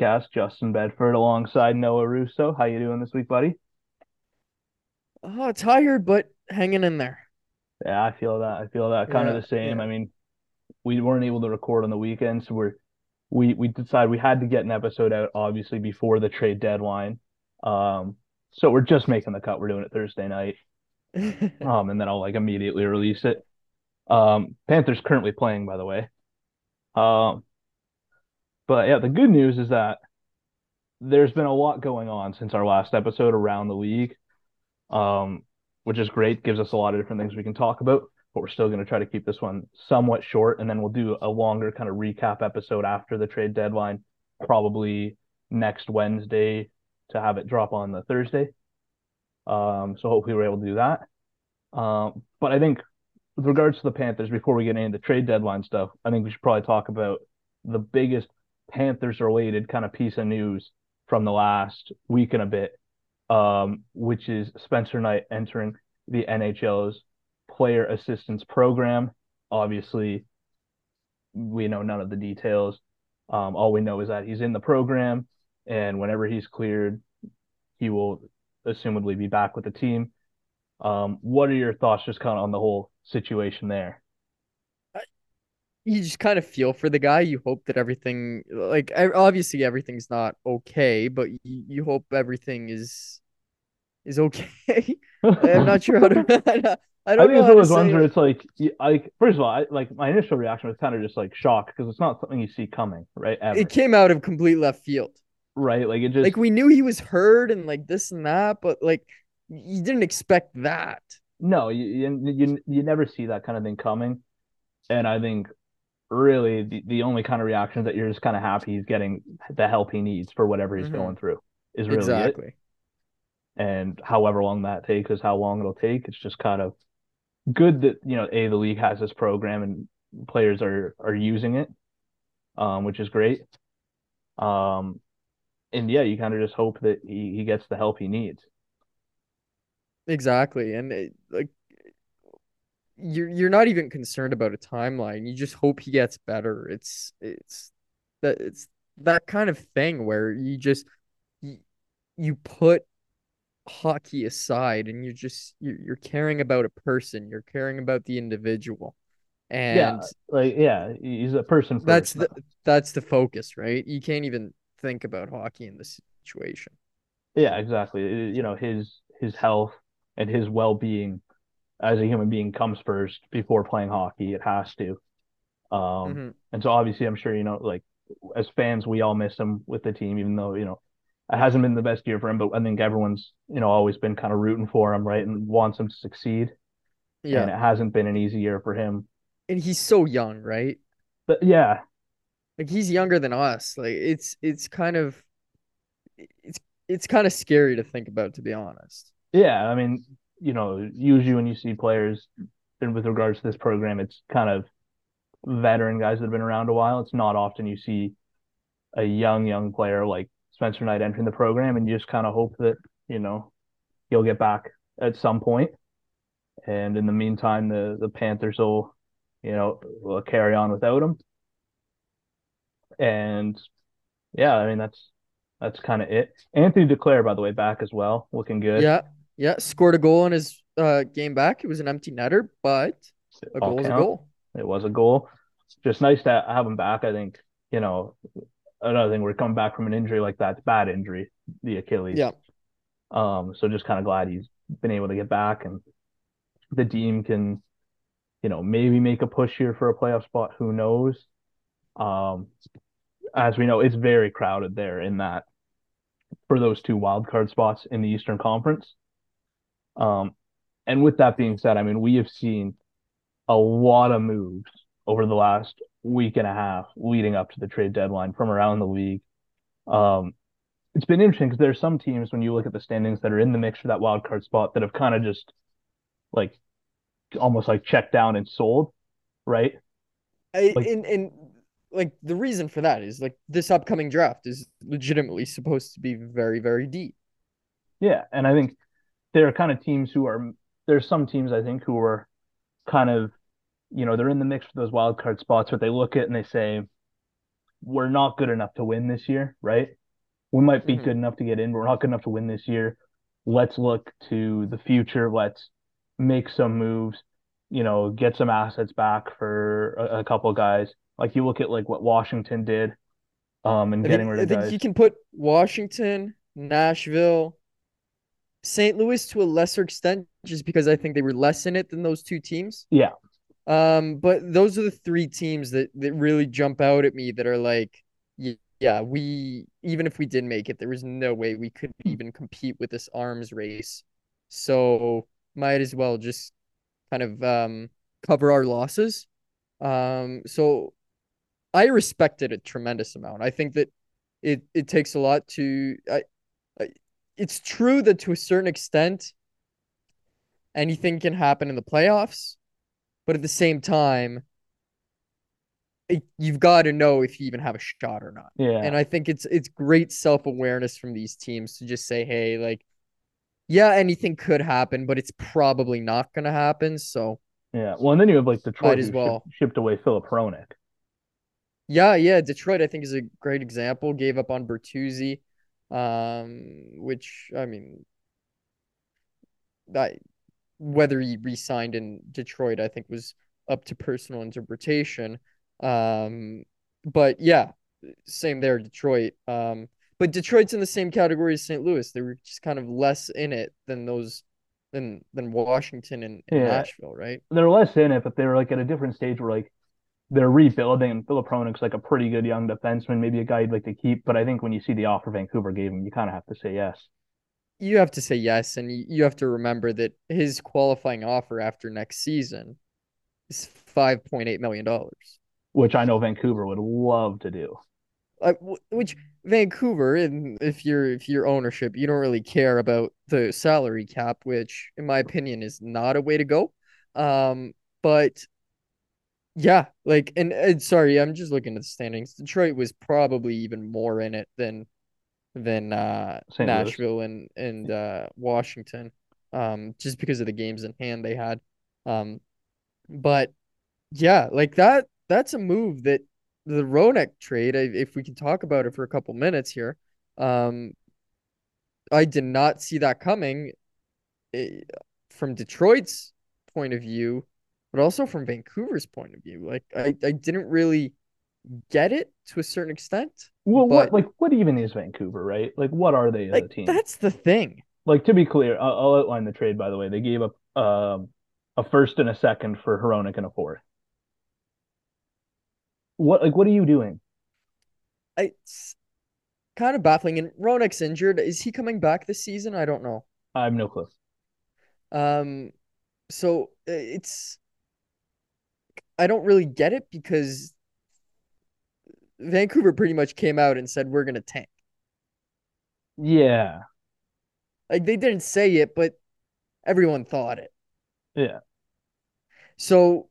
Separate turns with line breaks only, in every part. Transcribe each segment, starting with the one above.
Podcast. Justin Bedford alongside Noah Russo. How you doing this week, buddy?
Oh, tired, but hanging in there.
Yeah, I feel that. I feel that kind
Yeah,
of the same.
yeah.
I mean, we weren't able to record on the weekend, so we're we we decided we had to get an episode out obviously before the trade deadline. Um, so we're just making the cut. We're doing it Thursday night. Um, and then I'll like immediately release it. Um, Panthers currently playing, by the way. Um, but yeah, the good news is that there's been a lot going on since our last episode around the league, um, which is great. Gives us a lot of different things we can talk about, but we're still going to try to keep this one somewhat short, and then we'll do a longer kind of recap episode after the trade deadline, probably next Wednesday to have it drop on the Thursday. Um, so hopefully we're able to do that. Um, but I think with regards to the Panthers, before we get into the trade deadline stuff, I think we should probably talk about the biggest Panthers related kind of piece of news from the last week and a bit, um, which is Spencer Knight entering the NHL's player assistance program. Obviously, we know none of the details. Um, all we know is that he's in the program, and whenever he's cleared, he will assumedly be back with the team. Um, what are your thoughts just kind of on the whole situation there?
You just kind of feel for the guy. You hope that everything, like, obviously everything's not okay, but you, you hope everything is is okay. I'm not sure how to. I don't, I
think
know
it's one of those ones
say
where it's like, like first of all, I, like my initial reaction was kind of just like shock because it's not something you see coming, right? Ever,
It came out of complete left field.
right? Like it just,
Like we knew he was hurt and like this and that, but like you didn't expect that.
no, you, you you you never see that kind of thing coming, and I think really the, the only kind of reaction that you're just kind of happy he's getting the help he needs for whatever he's
Mhm.
going through is really it.
exactly.
and however long that takes is how long it'll take. It's just kind of good that you know a the league has this program and players are are using it, um, which is great. Um, and yeah, you kind of just hope that he, he gets the help he needs.
Exactly. And it, like you're you're not even concerned about a timeline. You just hope he gets better. It's it's that it's that kind of thing where you just you, you put hockey aside and you're just you're, you're caring about a person. You're caring about the individual. And
yeah, like yeah, he's a person. First.
that's the that's the focus, right? You can't even think about hockey in this situation.
yeah, exactly. You know his his health and his well being as a human being comes first before playing hockey. It has to. Um,
Mhm.
And so obviously, I'm sure you know, like as fans, we all miss him with the team, even though you know it hasn't been the best year for him. But I think everyone's you know always been kind of rooting for him, right, and wants him to succeed.
Yeah.
And it hasn't been an easy year for him.
And he's so young, right?
But yeah,
Like he's younger than us. Like it's it's kind of it's it's kind of scary to think about, to be honest.
yeah. I mean, you know, usually when you see players, and with regards to this program, it's kind of veteran guys that have been around a while. It's not often you see a young young player like Spencer Knight entering the program, and you just kind of hope that you know he'll get back at some point. And in the meantime, the the Panthers will, you know, will carry on without him. And yeah, I mean that's that's kind of it. Anthony Duclair, by the way, back as well, looking good.
Yeah, yeah. Scored a goal in his uh game back. It was an empty netter, but a
All
goal is a goal.
It was a goal. Just nice to have him back. I think you know another thing. We're coming back from an injury like that, bad injury, the Achilles.
Yeah.
Um. So just kind of glad he's been able to get back, and the team can, you know, maybe make a push here for a playoff spot. Who knows? Um, as we know, it's very crowded there in that for those two wild card spots in the Eastern Conference. Um, and with that being said, I mean, we have seen a lot of moves over the last week and a half leading up to the trade deadline from around the league. Um, it's been interesting because there's some teams when you look at the standings that are in the mix for that wild card spot that have kind of just like almost like checked down and sold, right?
I, like, and and like the reason for that is like this upcoming draft is legitimately supposed to be very very deep.
Yeah, and I think there are kind of teams who are there's some teams I think who are kind of you know they're in the mix for those wild card spots, but they look at it and they say we're not good enough to win this year, right? We might be mm-hmm. good enough to get in, but we're not good enough to win this year. Let's look to the future. Let's make some moves. You know, get some assets back for a, a couple guys. Like you look at like what Washington did, um, and
I
getting
think,
rid of
I think
guys.
You can put Washington, Nashville, St. Louis to a lesser extent, just because I think they were less in it than those two teams.
Yeah.
Um, but those are the three teams that that really jump out at me that are like, yeah, we even if we did make it, there was no way we could even compete with this arms race. So might as well just kind of um cover our losses. Um, so I respect it a tremendous amount. I think that it it takes a lot to I, I it's true that to a certain extent anything can happen in the playoffs, but at the same time it, you've got to know if you even have a shot or not.
Yeah.
And I think it's it's great self-awareness from these teams to just say, "Hey, like yeah, anything could happen, but it's probably not going to happen." So
Yeah. Well, and then you have like Detroit
as well.
shipped, shipped away Filip Hronek.
Yeah, yeah, Detroit I think is a great example. Gave up on Bertuzzi, um, which I mean, that whether he re-signed in Detroit, I think was up to personal interpretation. Um, but yeah, same there, Detroit. Um, but Detroit's in the same category as St. Louis. They were just kind of less in it than those than than Washington and, and yeah. Nashville, right?
They're less in it, but they're like at a different stage where like they're rebuilding. And Filip Hronek's like a pretty good young defenseman, maybe a guy you'd like to keep. But I think when you see the offer Vancouver gave him, you kind of have to say yes.
You have to say yes, and you have to remember that his qualifying offer after next season is five point eight million dollars
which I know Vancouver would love to do.
Uh, which Vancouver, and if you're if you're ownership, you don't really care about the salary cap, which in my opinion is not a way to go. Um, but yeah, like and, and sorry, I'm just looking at the standings. Detroit was probably even more in it than than uh. Nashville and and uh Washington. Um, just because of the games in hand they had. Um, but yeah, like that that's a move that the Hronek trade, if we can talk about it for a couple minutes here, um, I did not see that coming eh, from Detroit's point of view, but also from Vancouver's point of view. Like I, I didn't really get it to a certain extent.
Well, what like what even is Vancouver, right? Like what are they as
like,
a team?
That's the thing.
Like to be clear, I'll, I'll outline the trade. By the way, they gave up um, a first and a second for Hronek and a fourth. What like what are you doing?
It's kind of baffling. And Hronek's injured. Is he coming back this season? I don't know.
I have no clue.
Um, so uh, it's I don't really get it because Vancouver pretty much came out and said we're gonna tank.
Yeah.
Like they didn't say it, but everyone thought it.
Yeah.
So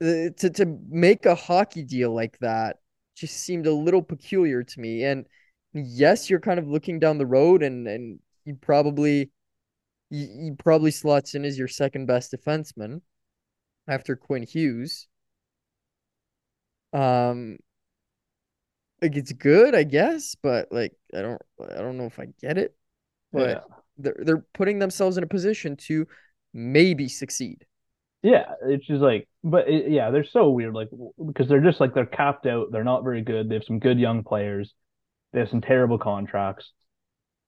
uh, to to make a hockey deal like that just seemed a little peculiar to me. And yes, you're kind of looking down the road, and and you probably you, you probably slots in as your second best defenseman after Quinn Hughes. Um, like it's good, I guess, but like I don't I don't know if I get it. But yeah. they're they're putting themselves in a position to maybe succeed.
Yeah, it's just like, but it, yeah, they're so weird, like because they're just like they're capped out. They're not very good. They have some good young players. They have some terrible contracts.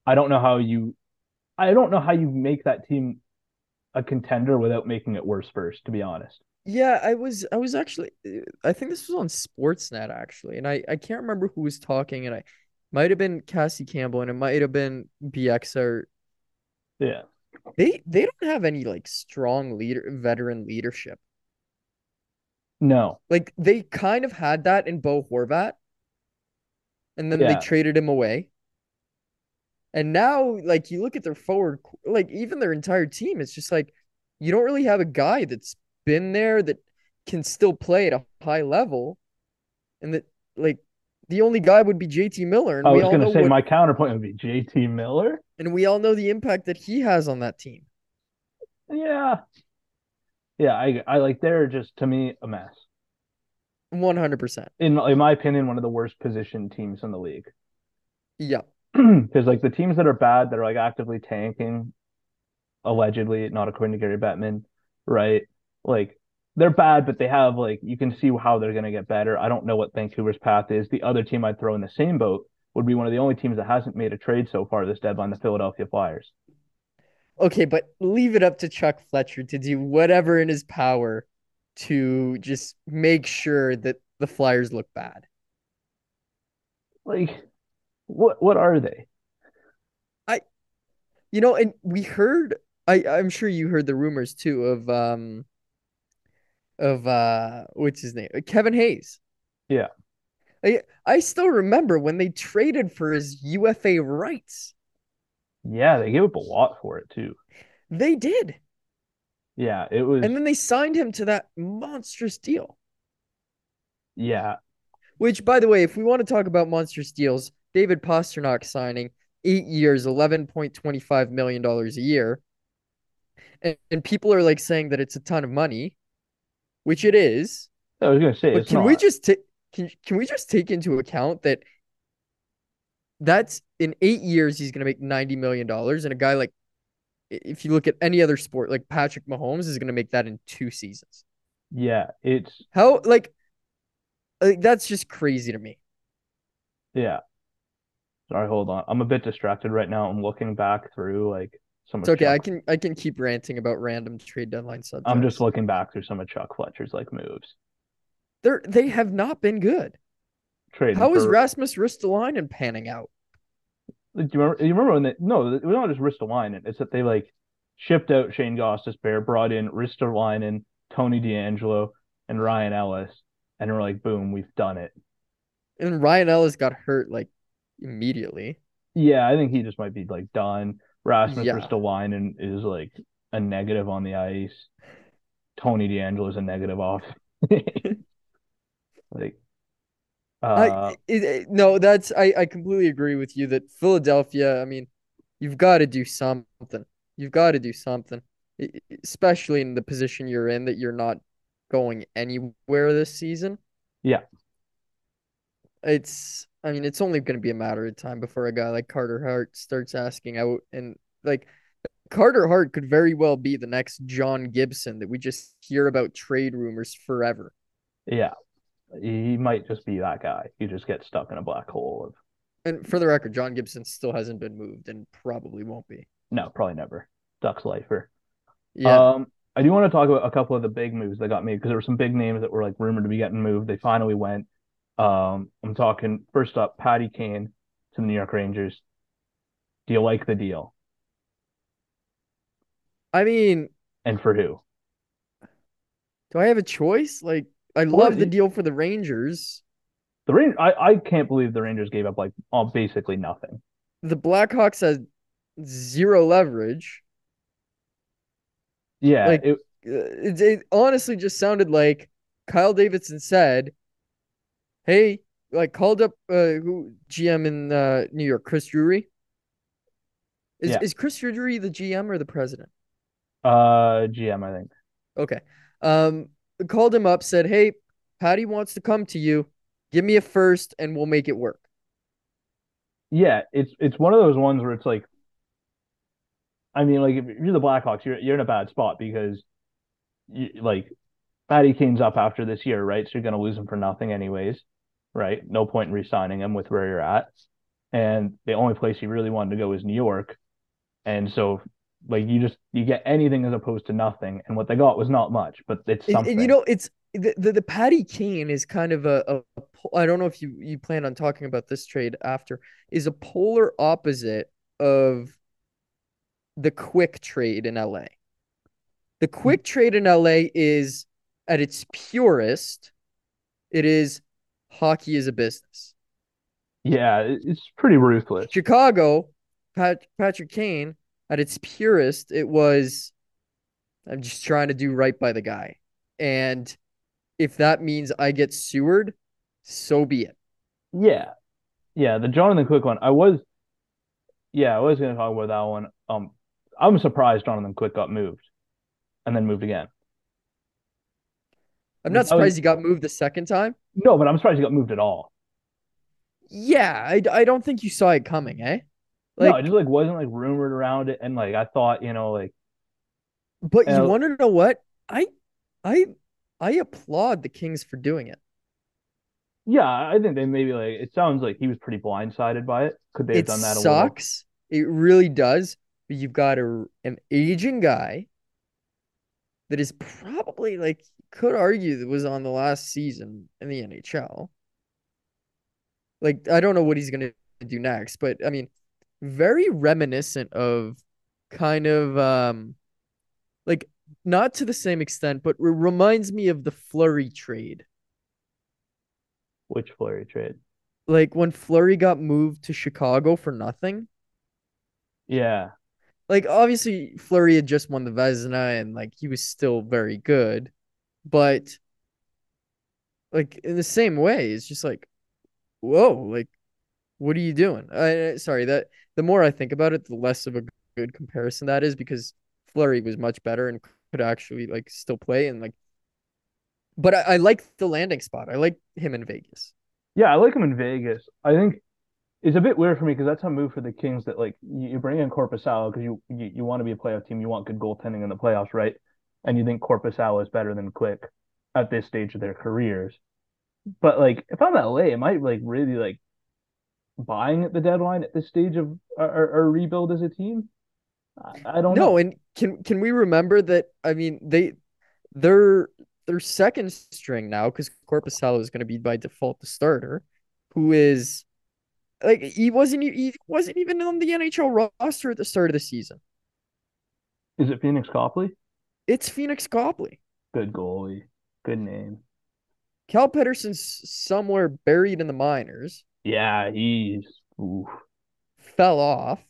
I don't know how you, I don't know how you make that team a contender without making it worse first. To be honest.
Yeah, I was I was actually eh, I think this was on Sportsnet actually, and I I can't remember who was talking, and I might have been Cassie Campbell, and it might have been Bieksa.
Yeah.
They they don't have any like strong leader veteran leadership.
No.
Like they kind of had that in Bo Horvat, and then they traded him away. And now, like you look at their forward, like even their entire team, it's just like you don't really have a guy that's been there that can still play at a high level, and that like the only guy would be JT Miller, and
I was going to say
what,
my counterpoint would be JT Miller.
and we all know the impact that he has on that team.
Yeah. Yeah, I I like they're just to me a mess.
One hundred percent.
In in my opinion, one of the worst positioned teams in the league.
Yeah,
Because like the teams that are bad, that are like actively tanking, allegedly, not according to Gary Bettman, right? Like they're bad, but they have like you can see how they're gonna get better. I don't know what Vancouver's path is. The other team I'd throw in the same boat would be one of the only teams that hasn't made a trade so far this deadline, the Philadelphia Flyers.
Okay, but leave it up to Chuck Fletcher to do whatever in his power to just make sure that the Flyers look bad.
Like, what what are they?
I you know, and we heard I I'm sure you heard the rumors too of um of uh what's his name? Kevin Hayes.
Yeah.
I I still remember when they traded for his UFA rights.
Yeah, they gave up a lot for it too.
They did.
Yeah, it was.
And then they signed him to that monstrous deal.
yeah,
Which, by the way, if we want to talk about monstrous deals, David Pastrnak signing eight years, eleven point twenty five million dollars a year, and, and people are like saying that it's a ton of money, which it is.
I was gonna say
But
it's
can
not.
we just take can can we just take into account that that's in eight years he's gonna make ninety million dollars, and a guy like if you look at any other sport like Patrick Mahomes is gonna make that in two seasons.
Yeah, it's
How like like that's just crazy to me.
yeah. Sorry, hold on. I'm a bit distracted right now. I'm looking back through like some
It's okay. I can I can keep ranting about random trade deadline subjects.
I'm just looking back through some of Chuck Fletcher's like moves.
They're they have not been good.
Trading
How is
for,
Rasmus Ristolainen panning out?
Do you remember? You remember when they? No, it was not just Ristolainen. It's that they like shipped out Shayne Gostisbehere, brought in Ristolainen, Tony DeAngelo, and Ryan Ellis, and we're like, boom, we've done it.
And Ryan Ellis got hurt like immediately.
Yeah, I think he just might be like done. Rasmus
Yeah.
Ristolainen is like a negative on the ice. Tony DeAngelo is a negative off. like, uh,
I it, it- no, that's I I completely agree with you that Philadelphia. I mean, you've got to do something. You've got to do something, especially in the position you're in that you're not going anywhere this season.
Yeah.
It's. I mean, it's only going to be a matter of time before a guy like Carter Hart starts asking out, and like Carter Hart could very well be the next John Gibson that we just hear about trade rumors forever.
yeah, he might just be that guy. He just gets stuck in a black hole of
And for the record, John Gibson still hasn't been moved and probably won't be.
no, probably never. Ducks lifer.
Yeah.
Um, I do want to talk about a couple of the big moves that got made because there were some big names that were like rumored to be getting moved. They finally went. Um, I'm talking first up, Patty Kane to the New York Rangers. Do you like the deal?
I mean,
And for who?
do I have a choice? Like, I
Well,
love the deal for the Rangers.
The Rangers, I, I can't believe the Rangers gave up like all basically nothing.
The Blackhawks had zero leverage.
Yeah,
Like-
it,
Uh, It, it honestly just sounded like Kyle Davidson said, "Hey, like called up uh who GM in uh New York, Chris Drury. Is
Yeah.
is Chris Drury the GM or the president?
uh, GM, I think.
Okay. Um, called him up, said, "Hey, Patty wants to come to you. Give me a first, and we'll make it work."
Yeah, it's it's one of those ones where it's like, I mean, like if you're the Blackhawks, you're you're in a bad spot because, you, like, Patty Kane's up after this year, right? So you're gonna lose him for nothing anyways, right? No point in re-signing him with where you're at, and the only place he really wanted to go is New York, and so Like you just you get anything as opposed to nothing, and what they got was not much, but it's something.
And, you know, it's the, the the Patty Kane is kind of a, a, I don't know if you you plan on talking about this trade after is a polar opposite of the quick trade in LA. The quick hmm. trade in LA is at its purest, it is hockey is a business.
yeah, it's pretty ruthless.
Chicago, Pat, Patrick Kane, at its purest, it was I'm just trying to do right by the guy. And if that means I get sewered, so be it.
Yeah, yeah. The Jonathan Quick one, I was, yeah, I was gonna talk about that one. Um, I'm surprised Jonathan Quick got moved, and then moved again.
I'm not
I was-
surprised he got moved the second time.
No, but I'm surprised he got moved at all.
Yeah, I, I don't think you saw it coming, eh?
no, it just like wasn't like rumored around it, and like I thought, you know, like
but you
uh,
want to know what? I I I applaud the Kings for doing it.
yeah, I think they maybe like it sounds like he was pretty blindsided by it. Could they have
It
done that
sucks. It really does. But you've got a an aging guy that is probably like could argue that was on the last season in the NHL. Like I don't know what he's gonna do next, but I mean, very reminiscent of kind of um like not to the same extent, but re- reminds me of the Fleury trade.
Which Fleury trade?
Like when Fleury got moved to Chicago for nothing.
Yeah,
like obviously Fleury had just won the Vezina and like he was still very good, but like in the same way, it's just like, whoa, like what are you doing? I sorry that the more I think about it, the less of a good comparison that is because Fleury was much better and could actually like still play and like. But I, I like the landing spot. I like him in Vegas.
yeah, I like him in Vegas. I think it's a bit weird for me because that's a move for the Kings that like you, bring in Korpisalo because you, you you want to be a playoff team, you want good goaltending in the playoffs, right? And you think Korpisalo is better than Quick at this stage of their careers. But like, if I'm LA, am I like really like buying at the deadline at this stage of our, our, rebuild as a team? I, I don't
No,
know.
and can can we remember that? I mean, they they're their second string now because Korpisalo is going to be by default the starter, who is like he wasn't he wasn't even on the NHL roster at the start of the season.
Is it Phoenix Copley?
It's Phoenix Copley.
Good goalie, good name.
Cal Petersen's somewhere buried in the minors,
Yeah, he's ooh,
fell off.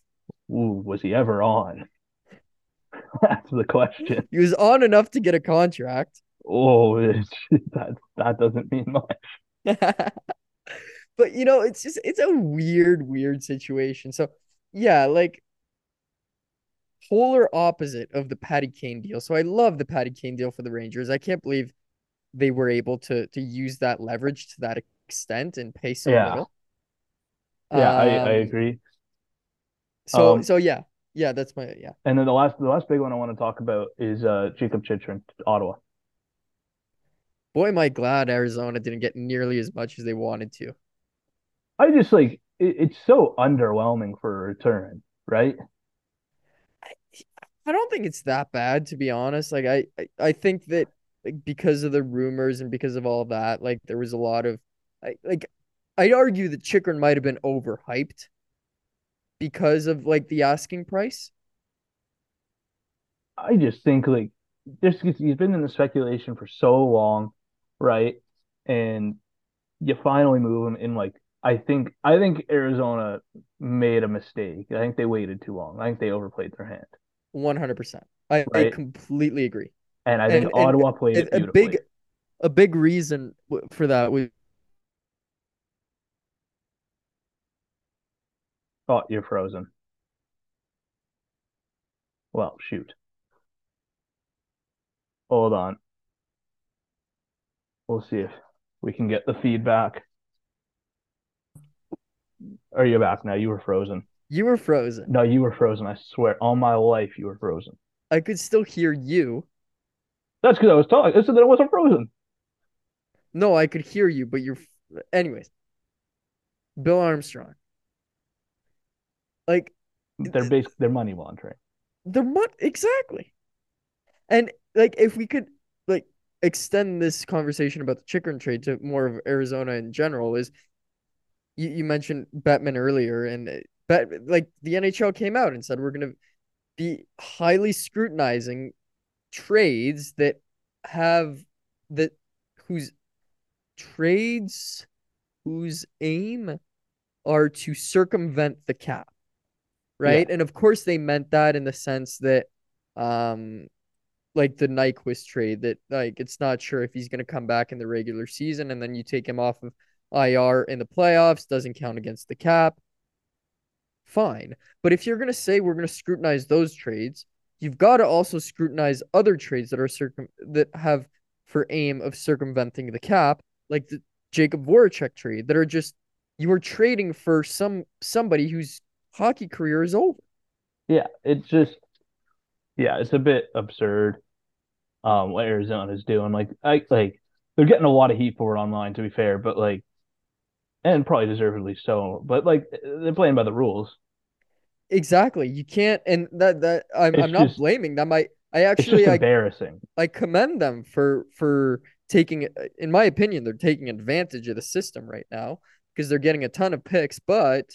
ooh, was he ever on? That's the question.
He was on enough to get a contract.
Oh, that that doesn't mean much.
but you know, it's just it's a weird, weird situation. So yeah, like polar opposite of the Patty Kane deal. So I love the Patty Kane deal for the Rangers. I can't believe they were able to to use that leverage to that extent and pay so
Yeah.
little.
Yeah, I, I
Um,
agree.
So
Um,
so yeah, yeah, that's my yeah.
And then the last the last big one I want to talk about is uh Jakob Chychrun, Ottawa.
Boy, am I glad Arizona didn't get nearly as much as they wanted to.
I just like it, it's so underwhelming for a return, right?
I don't think it's that bad to be honest. Like I I, I think that like because of the rumors and because of all that, like there was a lot of I like I'd argue that Chychrun might have been overhyped because of like the asking price.
I just think like this he's been in the speculation for so long, right? And you finally move him in like I think I think Arizona made a mistake. I think they waited too long. I think they overplayed their hand.
100%. I, I completely agree.
And I think
And- and
Ottawa played it
A, a big a big reason for that was
Oh, you're frozen. Well, shoot. Hold on. We'll see if we can get the feedback. Are you back now? You were frozen.
You were frozen.
No, you were frozen. I swear, all my life you were frozen.
I could still hear you.
That's because I was talking. I said that I wasn't frozen.
No, I could hear you, but you're anyways. Bill Armstrong. Like
They're basic. They're money laundering.
the money exactly. And like if we could like extend this conversation about the Chychrun trade to more of Arizona in general, is you, you mentioned Bettman earlier, and uh, bet like the NHL came out and said we're gonna be highly scrutinizing trades that have that whose trades whose aim are to circumvent the cap. Right? Yeah. and of course they meant that in the sense that um like the Nyquist trade that like it's not sure if he's going to come back in the regular season and then you take him off of IR in the playoffs doesn't count against the cap fine but if you're going to say we're going to scrutinize those trades you've got to also scrutinize other trades that are circum that have for aim of circumventing the cap like the Jakub Voracek trade that are just you are trading for some somebody whose hockey career is over.
Yeah, it's just yeah, it's a bit absurd um what Arizona's doing. Like I like they're getting a lot of heat for it online to be fair, but like and probably deservedly so. But like they're playing by the rules.
Exactly. You can't and that that I'm I'm not just, blaming them. I I actually
it's embarrassing.
I, I commend them for for taking in my opinion, they're taking advantage of the system right now because they're getting a ton of picks, but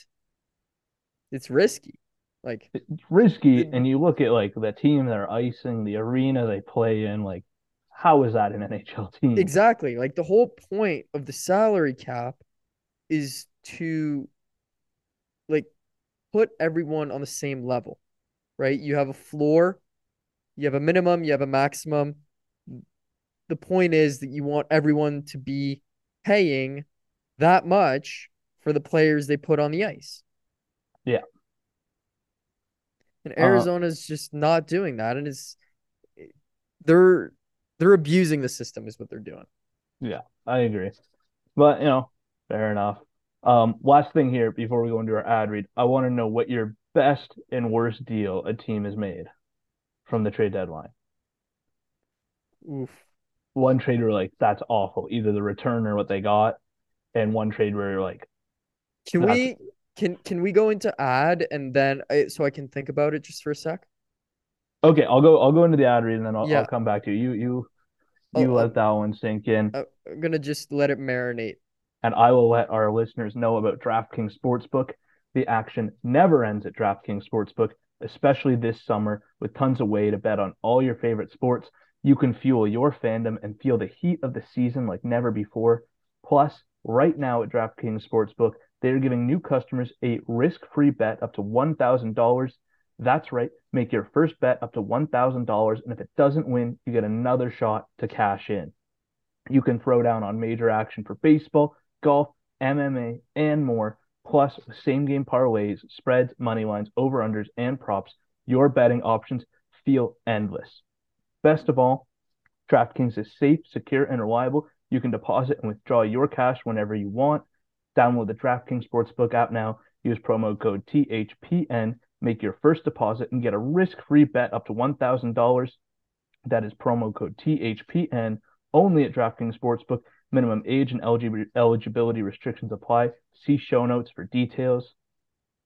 it's risky. Like
it's risky, it, and you look at like the team they're icing, the arena they play in, like how is that an NHL team?
Exactly. Like the whole point of the salary cap is to like put everyone on the same level, right? You have a floor, you have a minimum, you have a maximum. The point is that you want everyone to be paying that much for the players they put on the ice.
Yeah.
And uh-huh. Arizona's uh, just not doing that and it's they're they're abusing the system is what they're doing.
Yeah, I agree. But, you know, fair enough. Um last thing here before we go into our ad read, I want to know what your best and worst deal a team has made from the trade deadline.
Oof.
One trade where like that's awful, either the return or what they got, and one trade where you're like,
can we can can we go into ad and then I, so I can think about it just for a sec?
Okay, I'll go. I'll go into the ad read and then I'll, yeah. I'll come back to you. You you you oh, let that one sink in.
I'm gonna just let it marinate.
And I will let our listeners know about DraftKings Sportsbook. The action never ends at DraftKings Sportsbook, especially this summer with tons of way to bet on all your favorite sports. You can fuel your fandom and feel the heat of the season like never before. Plus, right now at DraftKings Sportsbook, they are giving new customers a risk-free bet up to $1,000. That's right, make your first bet up to $1,000, and if it doesn't win, you get another shot to cash in. You can throw down on major action for baseball, golf, MMA, and more, plus same game parlays, spreads, money lines, over-unders, and props. Your betting options feel endless. Best of all, DraftKings is safe, secure, and reliable. You can deposit and withdraw your cash whenever you want. Download the DraftKings Sportsbook app now. Use promo code THPN. Make your first deposit and get a risk-free bet up to $1,000. That is promo code THPN only at DraftKings Sportsbook. Minimum age and eligibility restrictions apply. See show notes for details.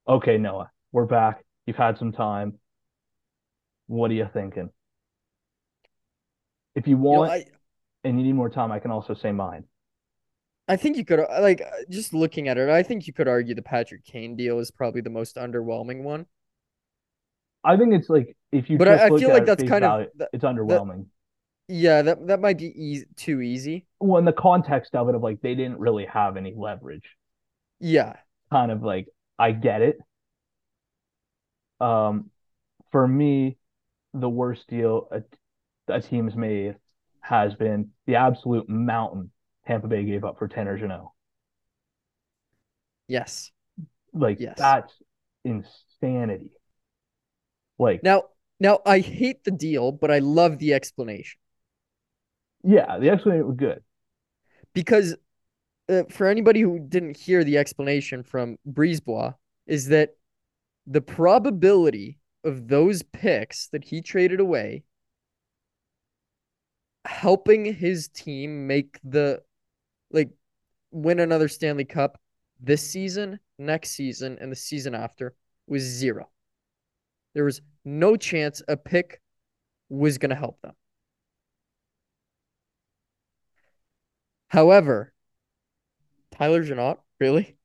Okay, Noah, we're back. You've had some time. What are you thinking? If you want you know, I, and you need more time, I can also say mine.
I think you could uh, like uh, just looking at it. I think you could argue the Patrick Kane deal is probably the most underwhelming one.
I think it's like if you,
but I, I feel like that's kind
value, of it's underwhelming.
That, yeah, that that might be easy, too easy.
Well, in the context of it, of like they didn't really have any leverage.
Yeah,
kind of like I get it. Um, for me, the worst deal a, a team's made has been the absolute mountain Tampa Bay gave up for Tanner Jeannot.
Yes.
Like yes. that's insanity. Like
now, now I hate the deal, but I love the explanation.
Yeah, the explanation was good.
Because uh, for anybody who didn't hear the explanation from Brisebois, is that the probability of those picks that he traded away helping his team make the like win another Stanley Cup this season, next season, and the season after was zero. There was no chance a pick was going to help them. However, Tyler Jeannot, really?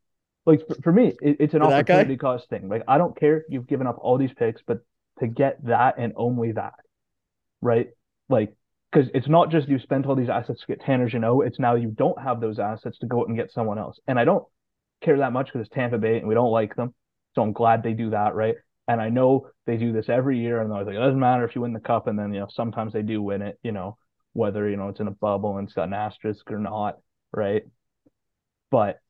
Like for, for me, it, it's an
For
opportunity cost thing. Like I don't care you've given up all these picks, but to get that and only that, right? Like because it's not just you spent all these assets to get Tanner Jeannot, it's now you don't have those assets to go out and get someone else. And I don't care that much because it's Tampa Bay and we don't like them. So I'm glad they do that, right? And I know they do this every year, and I was like, it doesn't matter if you win the cup, and then you know sometimes they do win it, you know, whether you know it's in a bubble and it's got an asterisk or not, right? But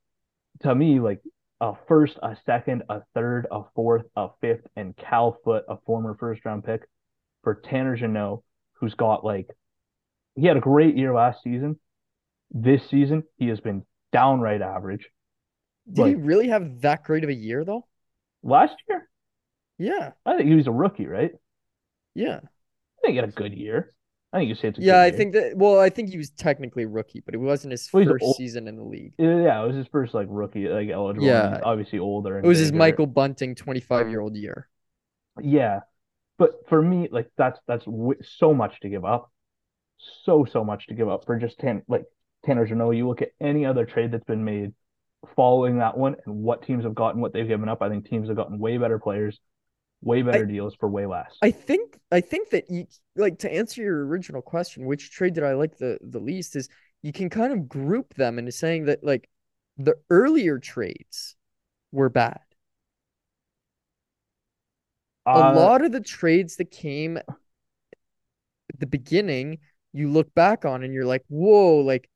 to me, like a first, a second, a third, a fourth, a fifth, and Cal Foote, a former first round pick for Tanner Jeannot, who's got like he had a great year last season. This season, he has been downright average.
Did he really have that great of a year, though?
Last year,
Yeah.
I think he was a rookie, right?
Yeah.
I think he had a good year. I think you say it's a
Yeah,
good
I think that. Well, I think he was technically rookie, but it wasn't his
Well,
first
old.
season in the league.
Yeah, it was his first like rookie, like eligible.
Yeah.
obviously older.
It was his. Michael Bunting 25 year old year.
Yeah, but for me, like that's that's w- so much to give up, so so much to give up for just ten like Tanner Jeannot. You look at any other trade that's been made following that one, and what teams have gotten, what they've given up. I think teams have gotten way better players, way better deals for way less.
I think I think that you like to answer your original question, which trade did I like the the least is you can kind of group them into saying that like the earlier trades were bad. A
Uh,
lot of the trades that came at the beginning, you look back on and you're like, whoa, like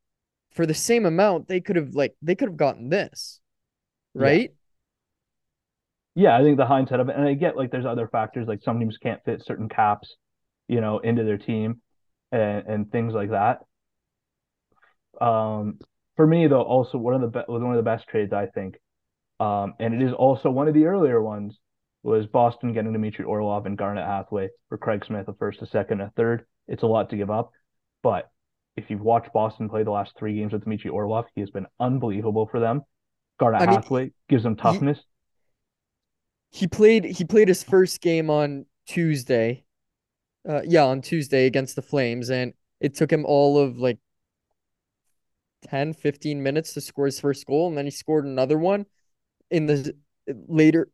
for the same amount, they could have like they could have gotten this. Right?
Yeah, I think the hindsight of it, and I get like there's other factors like some teams can't fit certain caps, you know, into their team, and and things like that. Um, for me though, also one of the be- one of the best trades I think, um, and it is also one of the earlier ones was Boston getting Dmitry Orlov and Garnet Hathaway for Craig Smith, a first, a second, a third. It's a lot to give up, but if you've watched Boston play the last three games with Dmitry Orlov, he has been unbelievable for them. Garnet
I mean,
Hathaway gives them toughness.
He played he played his first game on Tuesday. Uh yeah, on Tuesday against the Flames and it took him all of like 10 15 minutes to score his first goal and then he scored another one in the later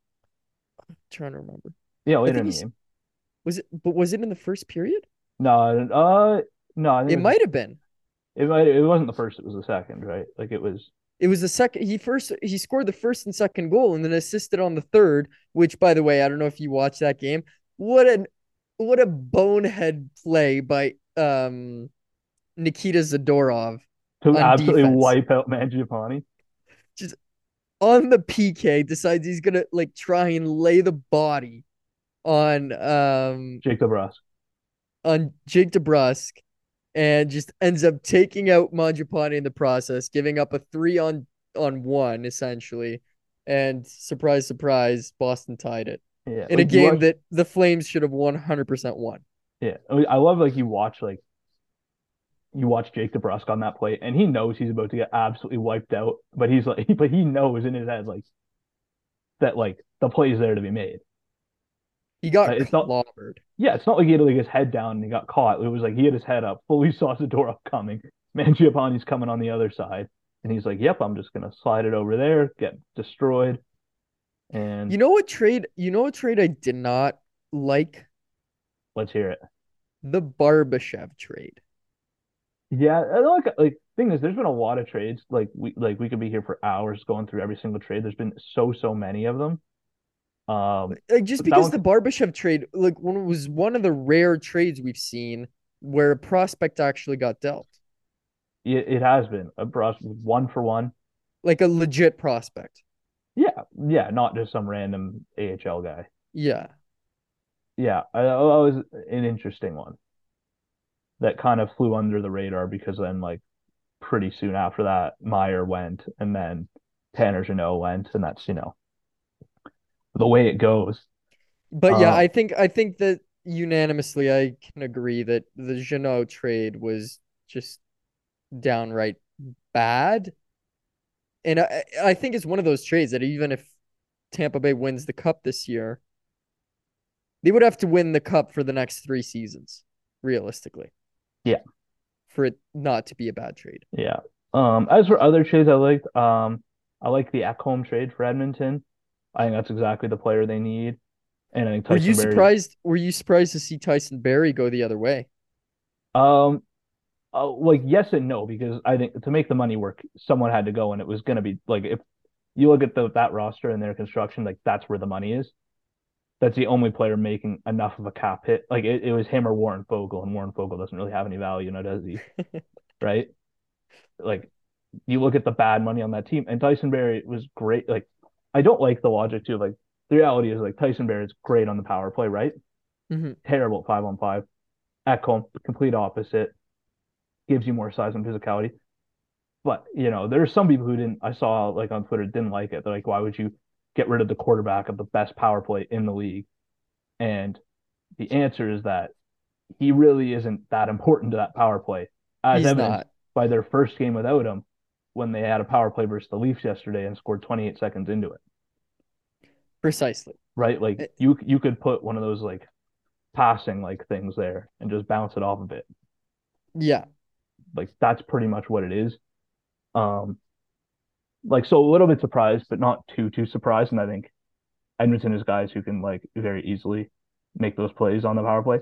I'm trying to remember.
Yeah, later in the game.
Was it but was it in the first period?
No, uh, no,
It
was-
might have been.
It might. It wasn't the first. It was the second, right? Like it was.
It was the second he first he scored the first and second goal and then assisted on the third, which by the way, I don't know if you watched that game. What an what a bonehead play by um Nikita Zadorov
To absolutely
defense.
wipe out Mangiapane.
Just on the PK decides he's gonna like try and lay the body on um
Jake DeBrusk.
on Jake DeBrusk and just ends up taking out Mangiapane in the process, giving up a three on on one essentially. And surprise, surprise, Boston tied it
Yeah,
in a
like, you
game
watch-
that the Flames should have 100% won.
Yeah, I, mean, I love like you watch like you watch Jake DeBrusk on that play, and he knows he's about to get absolutely wiped out, but he's like, but he knows in his head like that like the play is there to be made.
He got
Uh, it's not-
clobbered.
Yeah, it's not like he had like his head down and he got caught. It was like he had his head up, fully saw Zadorov coming. Mangiapane's coming on the other side, and he's like, "Yep, I'm just gonna slide it over there, get destroyed." And
You know what trade? You know what trade I did not like?
let's hear it.
The Barbashev trade.
Yeah, I like like thing is, there's been a lot of trades. Like we like we could be here for hours going through every single trade. There's been so so many of them. Um,
Like just because the Barbashev trade, like one was one of the rare trades we've seen where a prospect actually got dealt,
it, it has been a bros one for one.
like a legit prospect.
Yeah, yeah, not just some random AHL guy.
Yeah,
Yeah, I, that was an interesting one that kind of flew under the radar because then like pretty soon after that, Meier went and then Tanner Jeannot went, and that's you know the way it goes.
but yeah,
Uh,
I think I think that unanimously I can agree that the Jeannot trade was just downright bad, and I I think it's one of those trades that even if Tampa Bay wins the cup this year, they would have to win the cup for the next three seasons, realistically.
Yeah.
For it not to be a bad trade.
Yeah. Um, as for other trades I liked, um, I like the Ekholm trade for Edmonton. I think that's exactly the player they need. And I think
Were you
Barrie-
surprised? Were you surprised to see Tyson Barrie go the other way?
Um, uh, like yes and no because I think to make the money work, someone had to go, and it was going to be like if you look at the, that roster and their construction, like that's where the money is. That's the only player making enough of a cap hit. Like it, it was him or Warren Foegele, and Warren Foegele doesn't really have any value, now does he? right? Like you look at the bad money on that team, and Tyson Barrie was great. Like I don't like the logic too. Like the reality is like Tyson Barrie is great on the power play, right?
Mhm.
Terrible at five on five. Ekholm, complete opposite. Gives you more size and physicality. But you know, there's some people who didn't. I saw like on Twitter didn't like it. They're like, why would you get rid of the quarterback of the best power play in the league? And the answer is that he really isn't that important to that power play, as
He's
evidenced
not.
by their first game without him when they had a power play versus the Leafs yesterday and scored 28 seconds into it.
Precisely.
Right? Like
It-
you you could put one of those like passing like things there and just bounce it off of it.
Yeah.
Like that's pretty much what it is. Um like so a little bit surprised, but not too too surprised. And I think Edmonton is guys who can like very easily make those plays on the power play.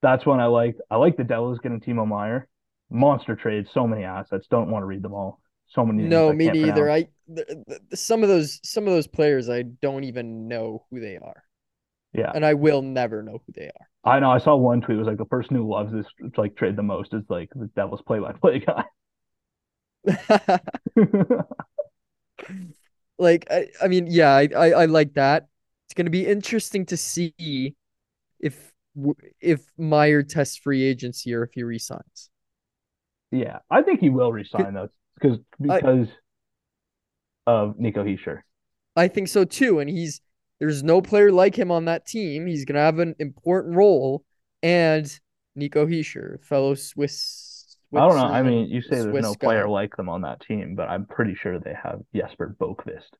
That's when I liked I like the Devils getting Timo Meier. Monster trade, so many assets. Don't want to read them all. So many names
No, me neither. I th- th- some of those some of those players I don't even know who they are,
Yeah.
and I will never know who they are.
I know. I saw one tweet. It was like the person who loves this like trade the most is like the Devils play-by-play guy.
like I, I mean, yeah, I, I, I like that. It's gonna be interesting to see if if Meier tests free agency or if he resigns.
yeah, I think he will resign though, because because of Nico Hischier.
I think so too, and he's there's no player like him on that team. He's gonna have an important role, and Nico Hischier, fellow Swiss.
I don't know. I mean, you say there's
Swiss
no
guy.
player like them on that team, but I'm pretty sure they have Jesper Boqvist,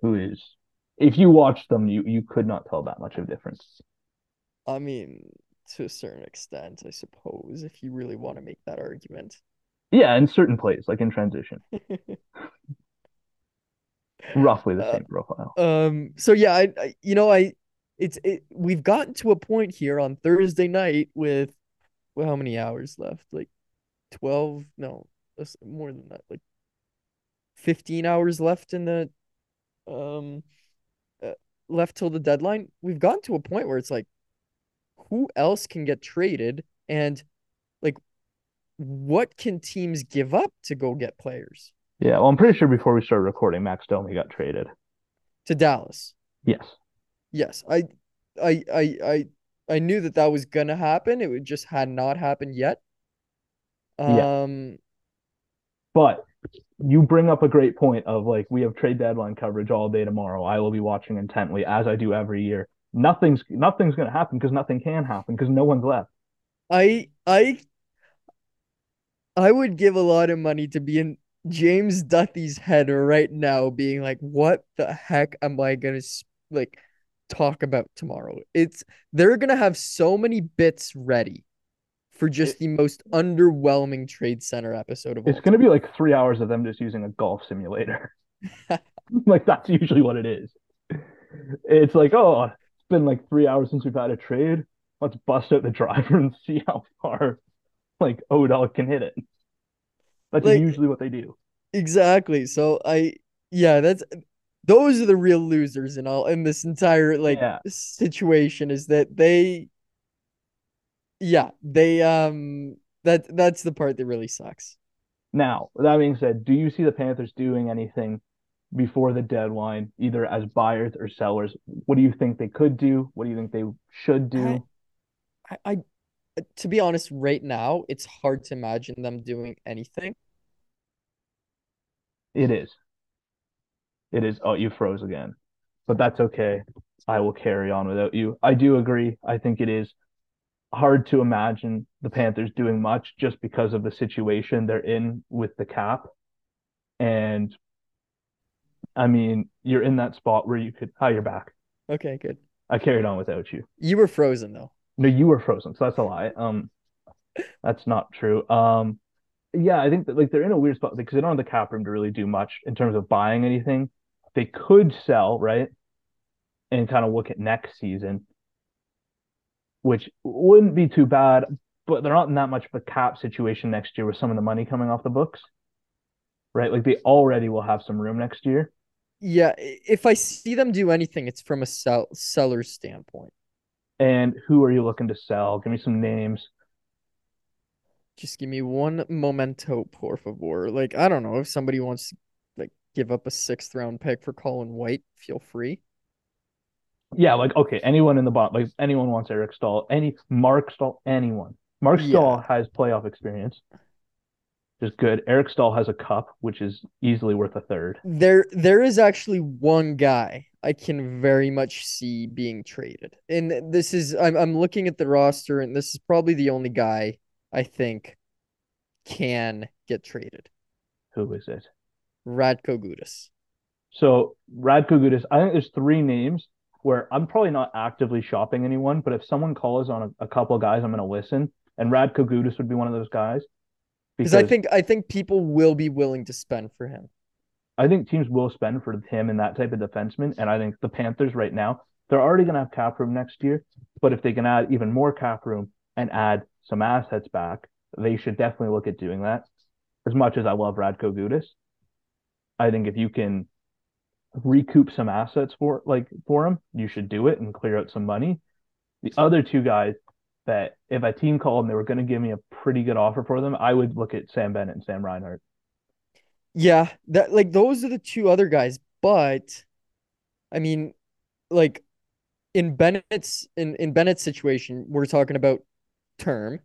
who is. If you watch them, you you could not tell that much of a difference.
I mean, to a certain extent, I suppose, if you really want to make that argument.
Yeah, in certain plays, like in transition, roughly the
Uh,
same profile.
Um. So yeah, I, I you know, I it's it. We've gotten to a point here on Thursday night with, well, how many hours left? Like, twelve? No, that's more than that. Like, fifteen hours left in the, um, uh, left till the deadline. We've gotten to a point where it's like, who else can get traded, and like, what can teams give up to go get players
Yeah, well, I'm pretty sure before we started recording, Max Domi got traded.
to Dallas?
Yes.
Yes, I, I, I, I, I knew that that was gonna happen. It would just had not happened yet.
Yeah.
Um,
But you bring up a great point of like we have trade deadline coverage all day tomorrow. I will be watching intently as I do every year. Nothing's nothing's going to happen because nothing can happen because no one's left.
I, I, I would give a lot of money to be in James Duthie's head right now, being like, "What the heck am I gonna like talk about tomorrow?" It's they're gonna have so many bits ready for just the most underwhelming Trade Center episode of all
It's going to be like three hours of them just using a golf simulator. like that's usually what it is. It's like, oh, it's been like three hours since we've had a trade. Let's bust out the driver and see how far like Odell can hit it. That's
Like-
usually what they do.
Exactly. So I yeah, that's those are the real losers in all in this entire like
Yeah.
situation is that they yeah, they um that that's the part that really sucks.
Now, with that being said, do you see the Panthers doing anything before the deadline, either as buyers or sellers? What do you think they could do? What do you think they should do?
I, I to be honest, right now it's hard to imagine them doing anything.
It is. It is. Oh, you froze again. But that's okay. I will carry on without you. I do agree. I think it is hard to imagine the Panthers doing much just because of the situation they're in with the cap. And I mean, you're in that spot where you could, oh, you're back.
Okay, good.
I carried on without you.
You were frozen though.
No, you were frozen, so that's a lie. Um, that's not true. Um, yeah, I think that like they're in a weird spot because they don't have the cap room to really do much in terms of buying anything. They could sell, right? And kind of look at next season, which wouldn't be too bad, but they're not in that much of a cap situation next year with some of the money coming off the books. Right? Like they already will have some room next year.
Yeah, if I see them do anything, it's from a sell seller's standpoint.
And who are you looking to sell? Give me some names.
Just give me one momento, por favor. Like, I don't know if somebody wants to like give up a sixth round pick for Colin White, feel free.
Yeah, like okay, anyone in the bottom, like anyone wants Eric Staal, any Marc Staal, anyone. Marc
Yeah.
Staal has playoff experience, is good. Eric Staal has a cup, which is easily worth a third.
There there is actually one guy I can very much see being traded. And this is I'm I'm looking at the roster and this is probably the only guy I think can get traded.
Who is it?
Radko Gudas.
So Radko Gudas, I think there's three names where I'm probably not actively shopping anyone, but if someone calls on a, a couple of guys, I'm going to listen. And Radko Gudas would be one of those guys.
Because I think I think people will be willing to spend for him.
I think teams will spend for him and that type of defenseman. And I think the Panthers right now, they're already going to have cap room next year. But if they can add even more cap room and add some assets back, they should definitely look at doing that. As much as I love Radko Gudas, I think if you can recoup some assets for like for him, you should do it and clear out some money. The other two guys that if a team called and they were going to give me a pretty good offer for them, I would look at Sam Bennett and Sam Reinhart.
Yeah, that like those are the two other guys, but I mean, like in Bennett's in in Bennett's situation, we're talking about term,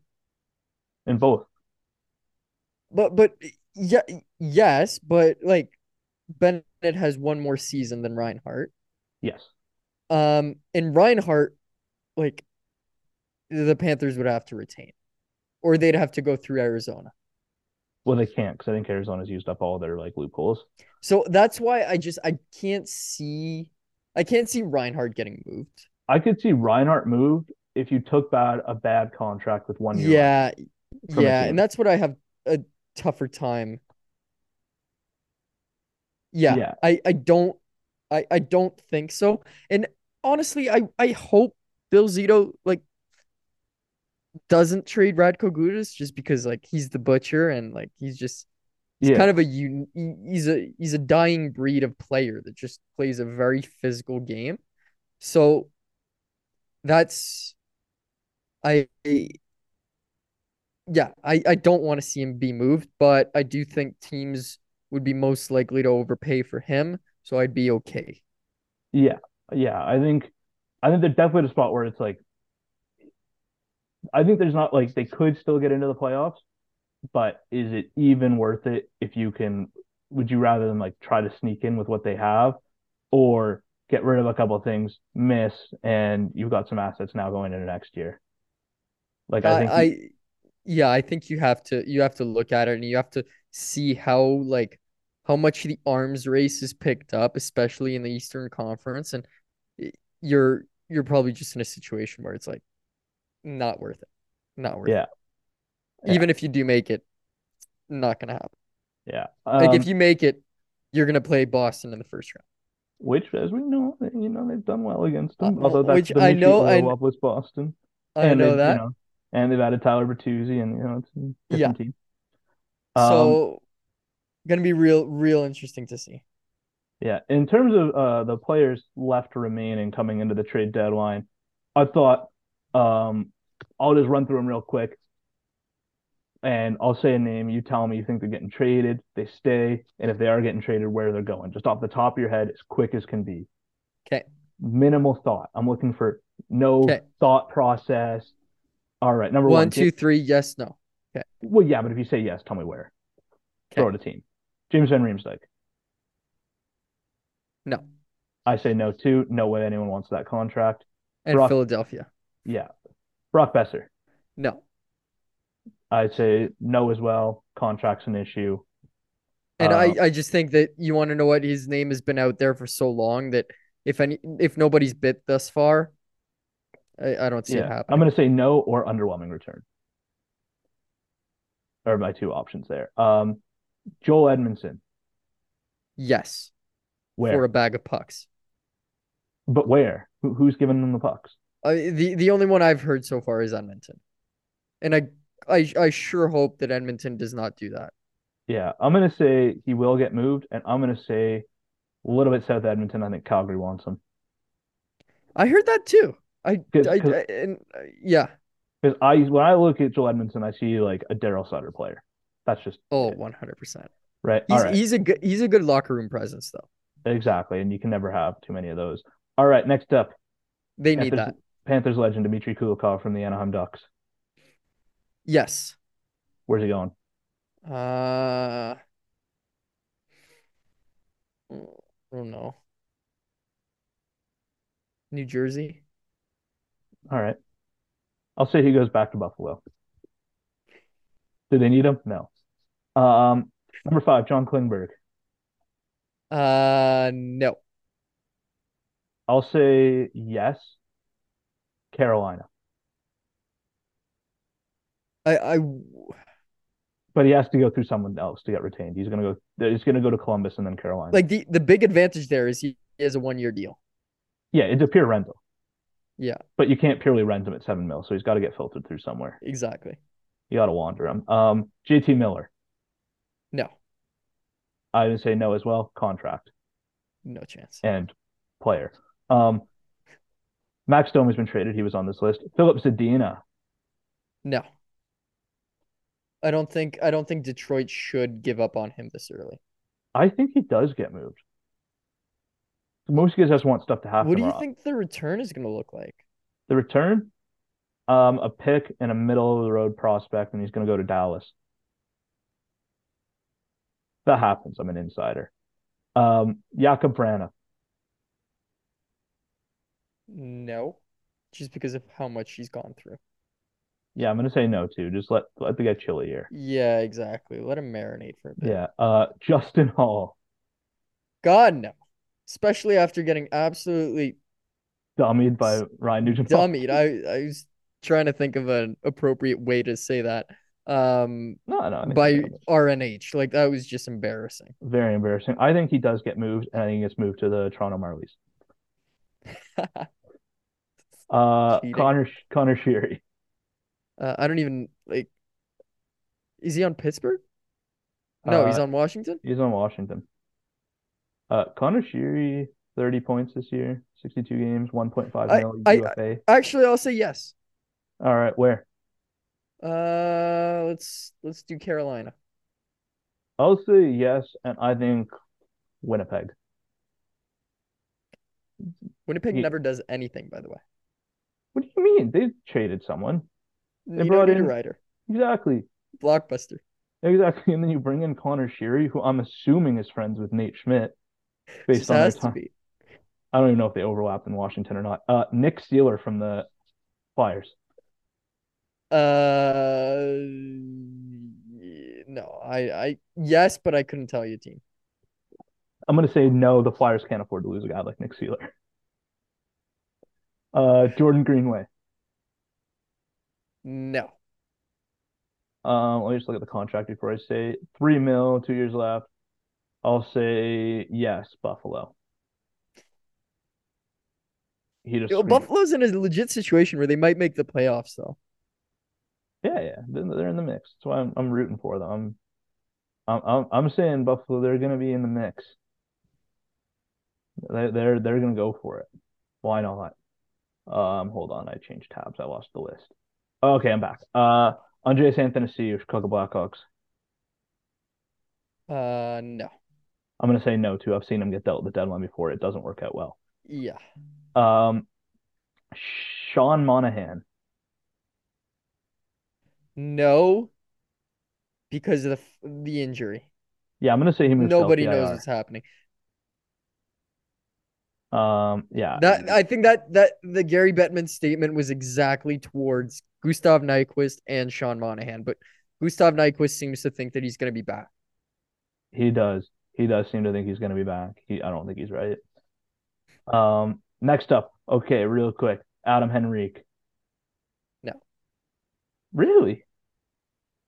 In both.
but but yeah, yes, but like Bennett has one more season than Reinhart.
Yes.
Um, and Reinhart, like the Panthers would have to retain, or they'd have to go through Arizona.
Well, they can't because I think Arizona's used up all their like loopholes.
So that's why I just I can't see I can't see Reinhart getting moved.
I could see Reinhart moved if you took bad a bad contract with one year.
Yeah, yeah, and that's what I have a tougher time. Yeah,
Yeah.
I I don't I I don't think so. And honestly, I I hope Bill Zito like doesn't trade Radko Gudas just because like he's the butcher and like he's just he's
Yeah.
kind of a he's a he's a dying breed of player that just plays a very physical game. So that's I yeah, I, I don't want to see him be moved, but I do think teams would be most likely to overpay for him, so I'd be okay.
Yeah, yeah. I think I think they're definitely at a spot where it's like I think there's not like they could still get into the playoffs, but is it even worth it if you can would you rather than like try to sneak in with what they have or get rid of a couple of things, miss, and you've got some assets now going into next year? Like I
I,
think
I yeah, I think you have to you have to look at it and you have to see how like how much the arms race is picked up, especially in the Eastern Conference, and you're you're probably just in a situation where it's like not worth it, not worth
Yeah.
it.
Yeah.
Even if you do make it, not gonna happen.
yeah.
Like if
Um,
you make it, you're gonna play Boston in the first round.
which as we know, you know, they've done well against them.
Uh,
Although that's
which
the
I know, I-
Orlovis Boston.
I
and
know that.
You know, and they've added Tyler Bertuzzi, and you know it's a different team. Um,
so gonna be real real interesting to see.
yeah, in terms of uh, the players left remaining coming into the trade deadline, I thought um, I'll just run through them real quick, and I'll say a name. You tell me you think they're getting traded, they stay, and if they are getting traded, where they're going. Just off the top of your head, as quick as can be.
Okay.
Minimal thought. I'm looking for no
'Kay.
thought process. All right, number
One,
one.
two, three, yes, no. Okay.
Well, yeah, but if you say yes, tell me where. Okay. Throw
Okay.
it a team. James Van Riemsdyk.
No.
I say no too. No way anyone wants that contract.
And
Brock-
Philadelphia.
Yeah. Brock Boeser.
No.
I'd say no as well. Contract's an issue.
And
Uh,
I, I just think that you want to know what his name has been out there for so long that if any if nobody's bit thus far, I, I don't see it
Yeah,
happening.
I'm gonna say no or underwhelming return. Are my two options there. Um, Joel Edmondson,
Yes,
where?
for a bag of pucks.
But where? Who, who's giving them the pucks?
Uh, the the only one I've heard so far is Edmonton, and I I I sure hope that Edmonton does not do that.
Yeah, I'm gonna say he will get moved, and I'm gonna say a little bit south Edmonton. I think Calgary wants him
I heard that too. I,
'Cause-
I,
'cause-
I- and uh, yeah.
because I when I look at Joel Edmondson, I see like a Daryl Sutter player. That's just
Oh, 100%.
right. All
He's
right,
he's a good he's a good locker room presence though.
exactly, and you can never have too many of those. All right, next up,
They need that.
Panthers legend Dmitry Kulikov from the Anaheim Ducks.
Yes.
Where's he going?
Uh, I don't know. New Jersey.
All right, I'll say he goes back to Buffalo. Do they need him? No. Um, number five, John Klingberg.
Uh, no.
I'll say yes. Carolina,
I I
but he has to go through someone else to get retained. He's gonna go. He's gonna go to Columbus and then Carolina.
like the the big advantage there is he is a one year deal.
yeah, it's a pure rental,
Yeah,
but you can't purely rent him at seven mil, so he's got to get filtered through somewhere.
exactly.
You got to wander him. Um, JT Miller,
No,
I would say no as well. Contract
no chance.
and player. Um, Max Domi has been traded. He was on this list. Filip Zadina.
No. I don't think I don't think Detroit should give up on him this early.
I think he does get moved. Most guys just want stuff to happen.
What do you think the return is going to look like?
The return, um, a pick and a middle of the road prospect, and he's going to go to Dallas. That happens. I'm an insider. Um, Jakob Vrana.
No, just because of how much she's gone through.
Yeah, I'm going to say no too. Just let let the guy chill here.
Yeah, exactly. Let him marinate for a bit.
Yeah. Uh, Justin Holl,
God no. Especially after getting absolutely
dummied by Ryan Nugent.
dummied. I I was trying to think of an appropriate way to say that. Um,
No, no.
By. RNH, like that was just embarrassing.
very embarrassing. I think he does get moved, and I think he gets moved to the Toronto Marlies. Uh,
Cheating.
Connor Conor Sheary.
Uh, I don't even like. Is he on Pittsburgh? No, he's
Uh,
on Washington.
He's on Washington. Uh, Conor Sheary, 30 points this year, 62 games, 1.5
I-
mil
I- Actually, I'll say yes.
All right, where?
Uh, let's let's do Carolina.
I'll say yes, and I think Winnipeg.
Winnipeg
Ye-
never does anything, by the way.
You mean? They traded someone.
They
brought
don't need
in-
a writer.
Exactly.
Blockbuster.
Exactly. And then you bring in Conor Sheary, who I'm assuming is friends with Nate Schmidt based
Just
on their time. I don't even know if they overlapped in Washington or not. Uh, Nick Seeler from the Flyers.
Uh, no, I I yes, but I couldn't tell you team.
I'm to say no, the Flyers can't afford to lose a guy like Nick Seeler. Uh, Jordan Greenway.
No.
Um, let me just look at the contract before I say three mil, two years left. I'll say yes, Buffalo. He just
Yo, Buffalo's in a legit situation where they might make the playoffs, though.
Yeah, yeah, they're, they're in the mix. That's why I'm I'm rooting for them. I'm I'm I'm saying Buffalo, they're gonna be in the mix. They they're they're gonna go for it. Why not? Um, hold on, I changed tabs. I lost the list. Okay, I'm back. Uh, Andreas Athanasiou, Chicago Blackhawks.
Uh, no.
I'm gonna say no too. I've seen him get dealt the deadline before. It doesn't work out well.
Yeah.
Um, Sean Monahan.
No. Because of the the injury.
Yeah, I'm gonna say he moves. to
Nobody knows what's happening.
Um, yeah.
That I think that that the Gary Bettman statement was exactly towards Gustav Nyquist and Sean Monahan, but Gustav Nyquist seems to think that he's going to be back.
He does. He does seem to think he's going to be back. He, I don't think he's right. Um, next up, okay, real quick, Adam Henrique.
No.
Really?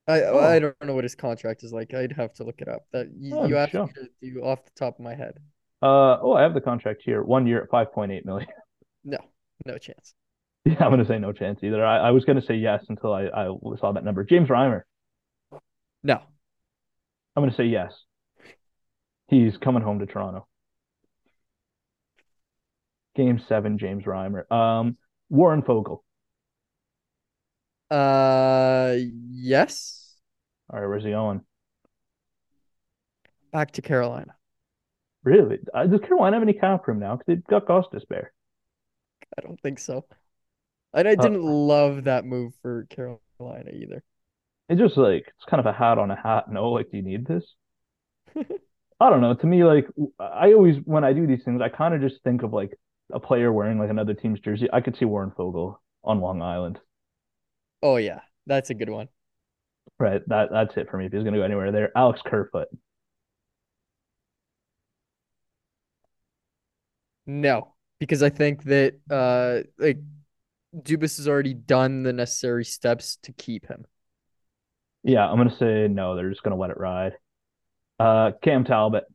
I
Oh.
I don't know what his contract is like. I'd have to look it up. That you,
Oh,
you asked
sure.
me to do off the top of my head.
Uh, oh, I have the contract here. One year at 5.8 million.
No, no chance.
Yeah, I'm gonna say no chance either. I, I was gonna say yes until I, I saw that number. James Reimer.
No.
I'm gonna say yes. He's coming home to Toronto. Game seven, James Reimer. Um, Warren Foegele.
Uh, yes.
All right, where's he going?
Back to Carolina.
Really? Uh, does Carolina have any cap room now? Because they've got Gostisbehere.
I don't think so. And I didn't love that move for Carolina either.
It's just like it's kind of a hat on a hat. No, like, do you need this? I don't know. To me, like, I always when I do these things, I kind of just think of like a player wearing like another team's jersey. I could see Warren Foegele on Long Island.
Oh yeah, that's a good one.
Right. That that's it for me. If he's gonna go anywhere there, Alex Kerfoot.
No, because I think that uh like Dubas has already done the necessary steps to keep him.
Yeah, I'm gonna say no. They're just gonna let it ride. Uh, Cam Talbot.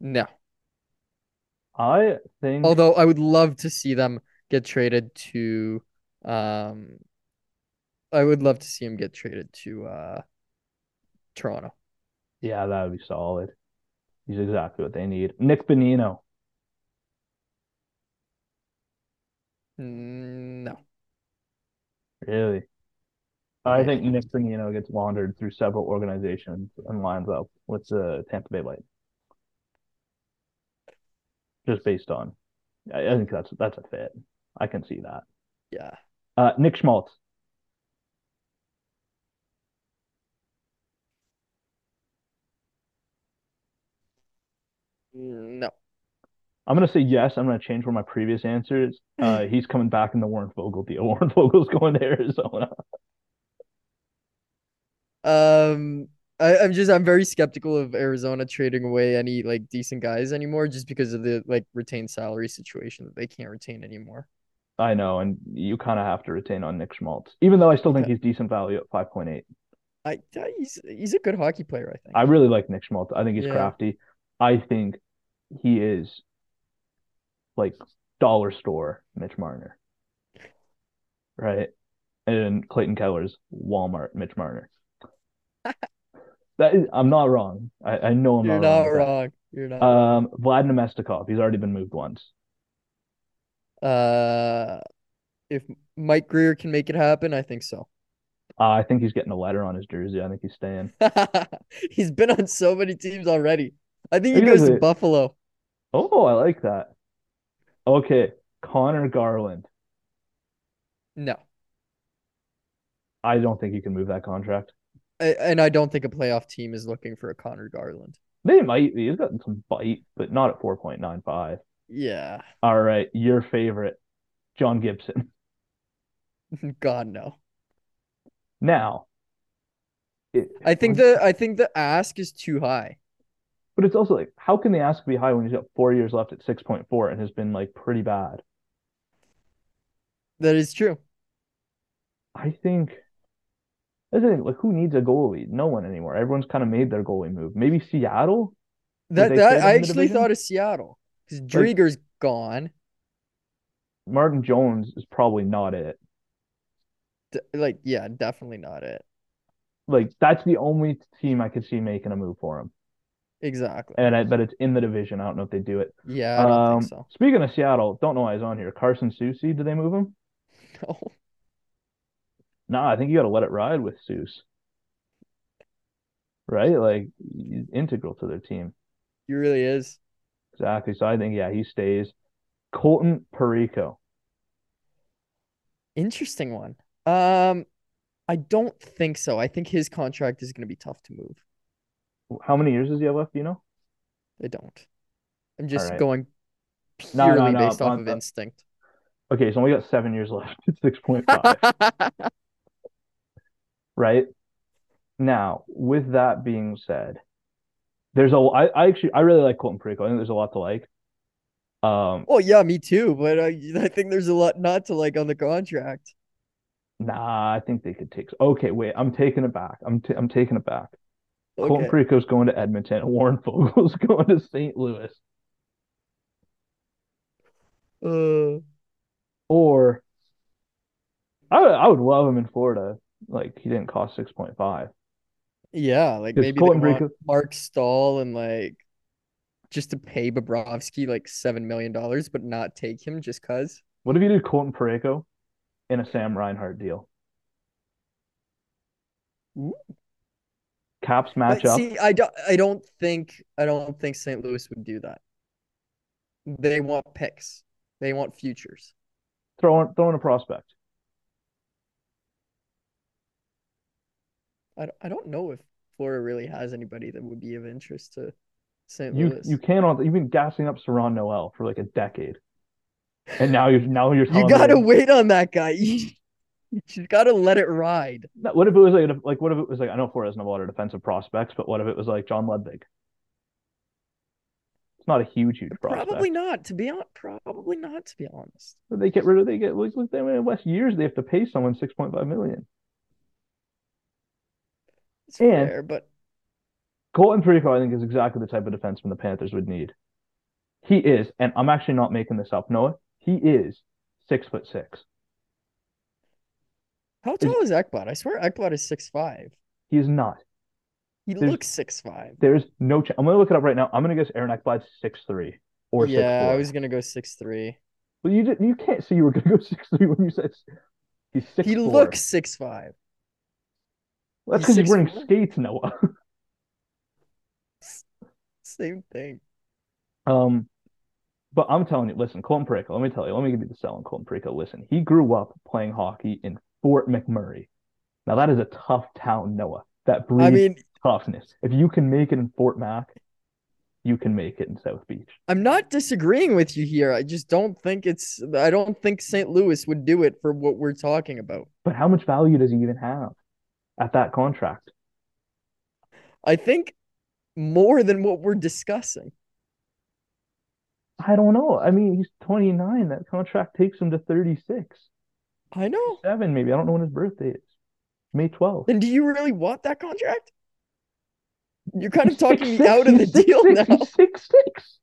No.
I think.
Although I would love to see them get traded to um I would love to see him get traded to uh Toronto.
Yeah, that would be solid. He's exactly what they need. Nick Bonino.
Mm, No.
Really? I think Nick Bonino gets laundered through several organizations and lines up with the Tampa Bay Lightning. Just based on, I I think that's that's a fit. I can see that.
Yeah.
Uh, Nick Schmaltz.
No.
I'm gonna say yes. I'm gonna change one of my previous answers. Uh, he's coming back in the Warren Foegele deal. Warren Foegele's going to Arizona.
Um I, I'm just I'm very skeptical of Arizona trading away any like decent guys anymore just because of the like retained salary situation that they can't retain anymore.
I know, and you kind of have to retain on Nick Schmaltz, even though I still think
Okay.
he's decent value at 5.8.
I I- he's he's a good hockey player, I think.
I really like Nick Schmaltz. I think he's
Yeah.
crafty. I think he is like dollar store Mitch Marner, right? And Clayton Keller's Walmart Mitch Marner. that is, I'm not wrong. I, I know I'm
You're
not, wrong.
wrong. You're not wrong.
Um, Vlad Namestnikov. He's already been moved once.
Uh, if Mike Grier can make it happen, I think so.
Uh, I think he's getting a letter on his jersey. I think he's staying.
He's been on so many teams already. I think he
He
goes to. Buffalo.
Oh, I like that. Okay, Conor Garland.
No,
I don't think you can move that contract.
I, and I don't think a playoff team is looking for a Conor Garland.
They might be. He's got some bite, but not at 4.95.
Yeah,
All right, your favorite, John Gibson.
God no.
Now, it,
I think the I think the ask is too high.
But it's also like, how can the ask be high when he's got four years left at 6.4 and has been like pretty bad?
That is true.
I think that's the thing. Like, who needs a goalie? No one anymore. Everyone's kind of made their goalie move. Maybe Seattle.
That that I actually thought of Seattle because Driedger's gone.
Martin Jones is probably not it.
D- like, yeah, definitely not it.
Like, that's the only team I could see making a move for him.
Exactly.
And I bet it's in the division. I don't know if they do it.
Yeah, I don't
Um,
think so.
speaking of Seattle, don't know why he's on here. Carson Soucy, did they move him?
No.
No, I think you got to let it ride with Seuss. Right? Like he's integral to their team.
He really is.
Exactly. So I think yeah, he stays. Colton Parayko.
Interesting one. Um, I don't think so. I think his contract is going to be tough to move.
How many years does he have left? Do you know?
I don't. I'm just
right.
going
No, no,
purely
no,
based off of instinct.
Okay, so we got seven years left. It's six point five. right? Now, with that being said, there's a I, I actually I really like Colton Parayko. I think there's a lot to like. Um,
Oh yeah, me too. But I, I think there's a lot not to like on the contract.
nah, I think they could take. Okay, wait, I'm taking it back. I'm t- I'm taking it back. Colton
Okay.
Parayko's going to Edmonton. Warren Foegele's going to St. Louis.
Uh,
Or I would, I would love him in Florida. Like he didn't cost six point five.
yeah, like maybe
Colton
want Marc Staal and like just to pay Bobrovsky like seven million dollars, but not take him just cause.
What if you did Colton Parayko in a Sam Reinhart deal?
Ooh.
Caps
But
match up.
see, I don't, I don't think, I don't think St. Louis would do that. They want picks. They want futures.
Throw in, throw in a prospect.
I, don't- I don't know if Florida really has anybody that would be of interest to St.
You
Louis.
you cannot. You've been gassing up Serron Noel for like a decade, and now you're now you're
You gotta
me,
wait on that guy. You, you gotta let it ride.
What if it was like a- like what if it was like I know doesn't have a lot of defensive prospects, but what if it was like John Ludwig? It's not a huge huge prospect.
Probably not. To be honest, probably not. To be honest.
But they get rid of they get look they in West years they have to pay someone six point five million.
It's
And-
fair, but
Colton Parayko, I think, is exactly the type of defenseman the Panthers would need. He is, and I'm actually not making this up, Noah. He is six foot six.
How tall is Ekblad? I swear Ekblad is six five.
He is not.
He
There's-
looks six five.
There's no chance. I'm gonna look it up right now. I'm gonna guess Aaron Ekblad's six three or
Yeah,
four.
I was gonna go six three.
Well, you did, you can't say you were gonna go six three when you said he's six
He
four.
looks six five.
That's because he's wearing
6'4"?
skates, Noah.
Same thing.
Um, but I'm telling you, listen, Colton Parayko. Let me tell you. Let me give you the sell on Colton Parayko. Listen, he grew up playing hockey in Fort McMurray. Now that is a tough town, Noah. That breeds
I mean,
toughness. If you can make it in Fort Mac, you can make it in South Beach.
I'm not disagreeing with you here. I just don't think it's. I don't think St. Louis would do it for what we're talking about.
But how much value does he even have at that contract?
I think more than what we're discussing.
I don't know. I mean, he's 29. That contract takes him to 36.
I know.
Seven, maybe. I don't know when his birthday is. May 12th.
Then do you really want that contract? You're kind of talking me
6'6",
out of the
he's
deal
6'6",
now.
Six six.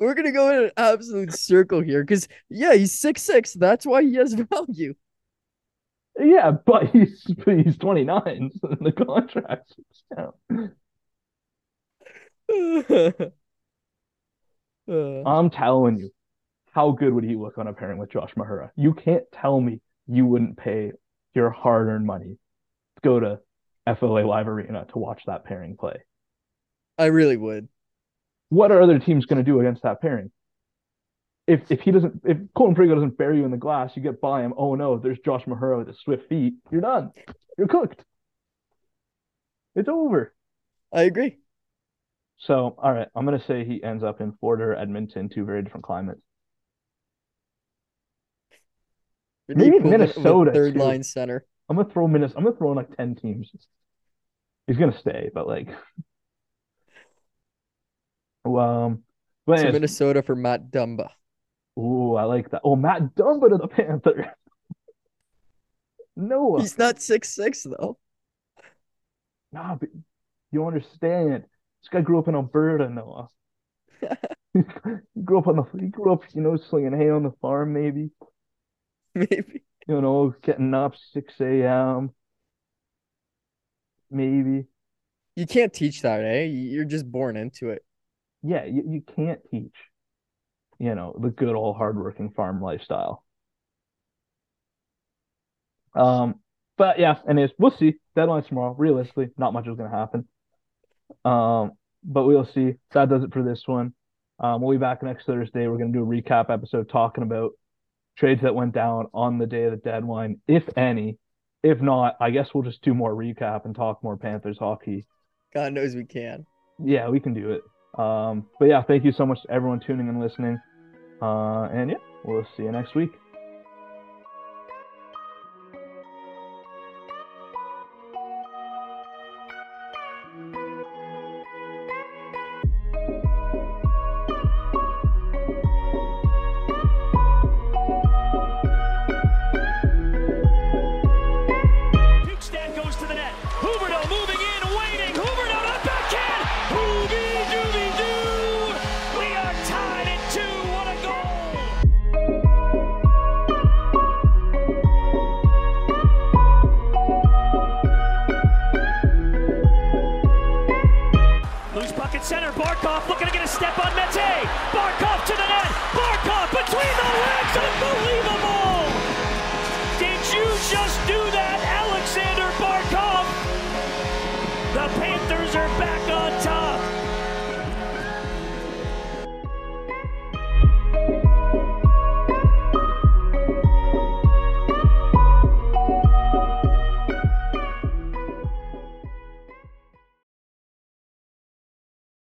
We're gonna go in an absolute circle here because yeah, he's six six. That's why he has value.
Yeah, but he's but he's 29. So the contract. Yeah.
Uh,
I'm telling you, how good would he look on a pairing with Josh Mahura? You can't tell me you wouldn't pay your hard-earned money to go to FLA Live Arena to watch that pairing play.
I really would.
What are other teams going to do against that pairing? If if he doesn't, if Colton Parayko doesn't bury you in the glass, you get by him. Oh no, there's Josh Mahura with his swift feet. You're done. You're cooked. It's over.
I agree.
So, all right, I'm gonna say he ends up in Florida or Edmonton, two very different climates.
You're the
Maybe Minnesota,
third
too.
line center.
I'm gonna throw Minnesota. I'm gonna throw in like ten teams. He's gonna stay, but like, um, but anyways,
Minnesota for Matt Dumba.
ooh, I like that. Oh, Matt Dumba to the Panthers. no,
He's not six six though.
nah, but you don't understand. This guy grew up in Alberta, Noah. he grew up on the. He grew up, you know, slinging hay on the farm, maybe.
Maybe.
You know, getting up 6 a.m. Maybe.
You can't teach that, eh? You're just born into it.
Yeah, you, you can't teach, you know, the good old hardworking farm lifestyle. Um, but yeah, anyways, we'll see. Deadline's tomorrow. Realistically, not much is gonna happen. Um, but we'll see. That does it for this one. Um, we'll be back next Thursday. We're gonna do a recap episode talking about trades that went down on the day of the deadline, if any. If not, I guess we'll just do more recap and talk more Panthers hockey
God knows we can.
yeah, we can do it. Um, but yeah, thank you so much to everyone tuning and listening. Uh, and yeah, we'll see you next week.